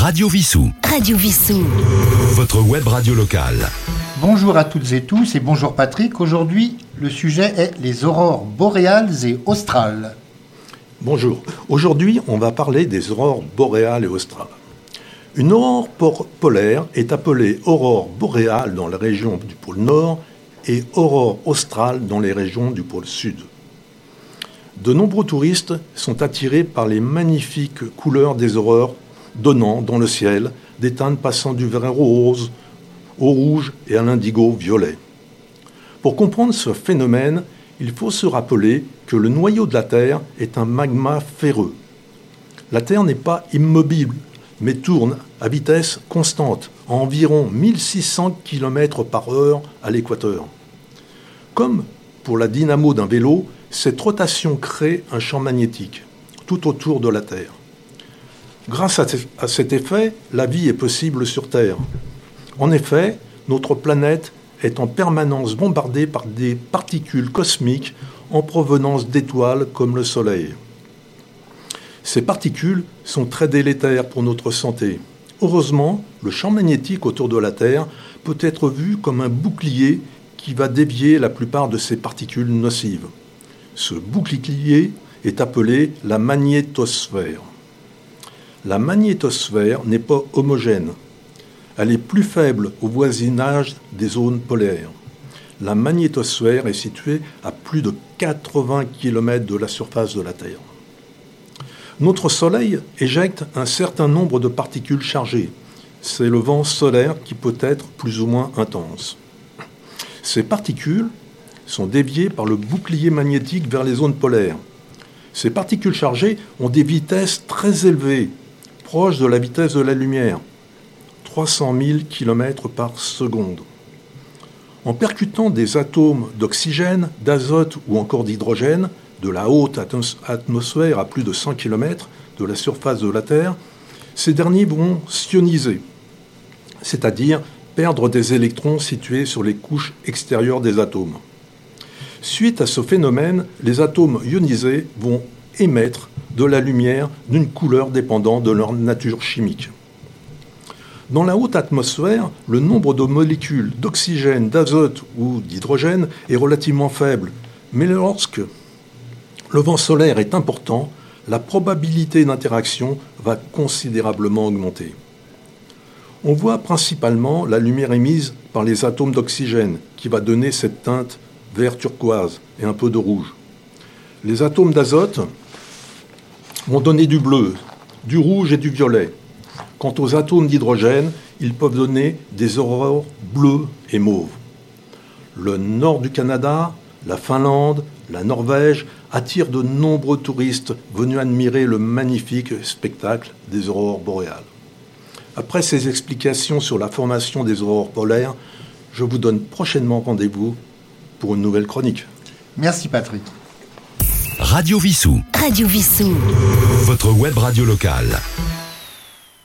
Radio Vissou. Radio Vissou. Votre web radio locale. Bonjour à toutes et tous et bonjour Patrick. Aujourd'hui, le sujet est les aurores boréales et australes. Bonjour. Aujourd'hui, on va parler des aurores boréales et australes. Une aurore polaire est appelée aurore boréale dans la région du pôle Nord et aurore australe dans les régions du pôle Sud. De nombreux touristes sont attirés par les magnifiques couleurs des aurores donnant dans le ciel des teintes passant du vert rose au rouge et à l'indigo violet. Pour comprendre ce phénomène, il faut se rappeler que le noyau de la Terre est un magma ferreux. La Terre n'est pas immobile, mais tourne à vitesse constante, à environ 1600 km par heure à l'équateur. Comme pour la dynamo d'un vélo, cette rotation crée un champ magnétique tout autour de la Terre. Grâce à cet effet, la vie est possible sur Terre. En effet, notre planète est en permanence bombardée par des particules cosmiques en provenance d'étoiles comme le Soleil. Ces particules sont très délétères pour notre santé. Heureusement, le champ magnétique autour de la Terre peut être vu comme un bouclier qui va dévier la plupart de ces particules nocives. Ce bouclier est appelé la magnétosphère. La magnétosphère n'est pas homogène. Elle est plus faible au voisinage des zones polaires. La magnétosphère est située à plus de 80 km de la surface de la Terre. Notre Soleil éjecte un certain nombre de particules chargées. C'est le vent solaire qui peut être plus ou moins intense. Ces particules sont déviées par le bouclier magnétique vers les zones polaires. Ces particules chargées ont des vitesses très élevées, proches de la vitesse de la lumière, 300 000 km par seconde. En percutant des atomes d'oxygène, d'azote ou encore d'hydrogène, de la haute atmosphère à plus de 100 km de la surface de la Terre, ces derniers vont sioniser, c'est-à-dire perdre des électrons situés sur les couches extérieures des atomes. Suite à ce phénomène, les atomes ionisés vont émettre de la lumière d'une couleur dépendant de leur nature chimique. Dans la haute atmosphère, le nombre de molécules d'oxygène, d'azote ou d'hydrogène est relativement faible, mais lorsque le vent solaire est important, la probabilité d'interaction va considérablement augmenter. On voit principalement la lumière émise par les atomes d'oxygène qui va donner cette teinte vert turquoise et un peu de rouge. Les atomes d'azote vont donner du bleu, du rouge et du violet. Quant aux atomes d'hydrogène, ils peuvent donner des aurores bleues et mauves. Le nord du Canada, la Finlande, la Norvège attirent de nombreux touristes venus admirer le magnifique spectacle des aurores boréales. Après ces explications sur la formation des aurores polaires, je vous donne prochainement rendez-vous pour une nouvelle chronique. Merci Patrick. Radio Vissou. Radio Vissou. Votre web radio locale.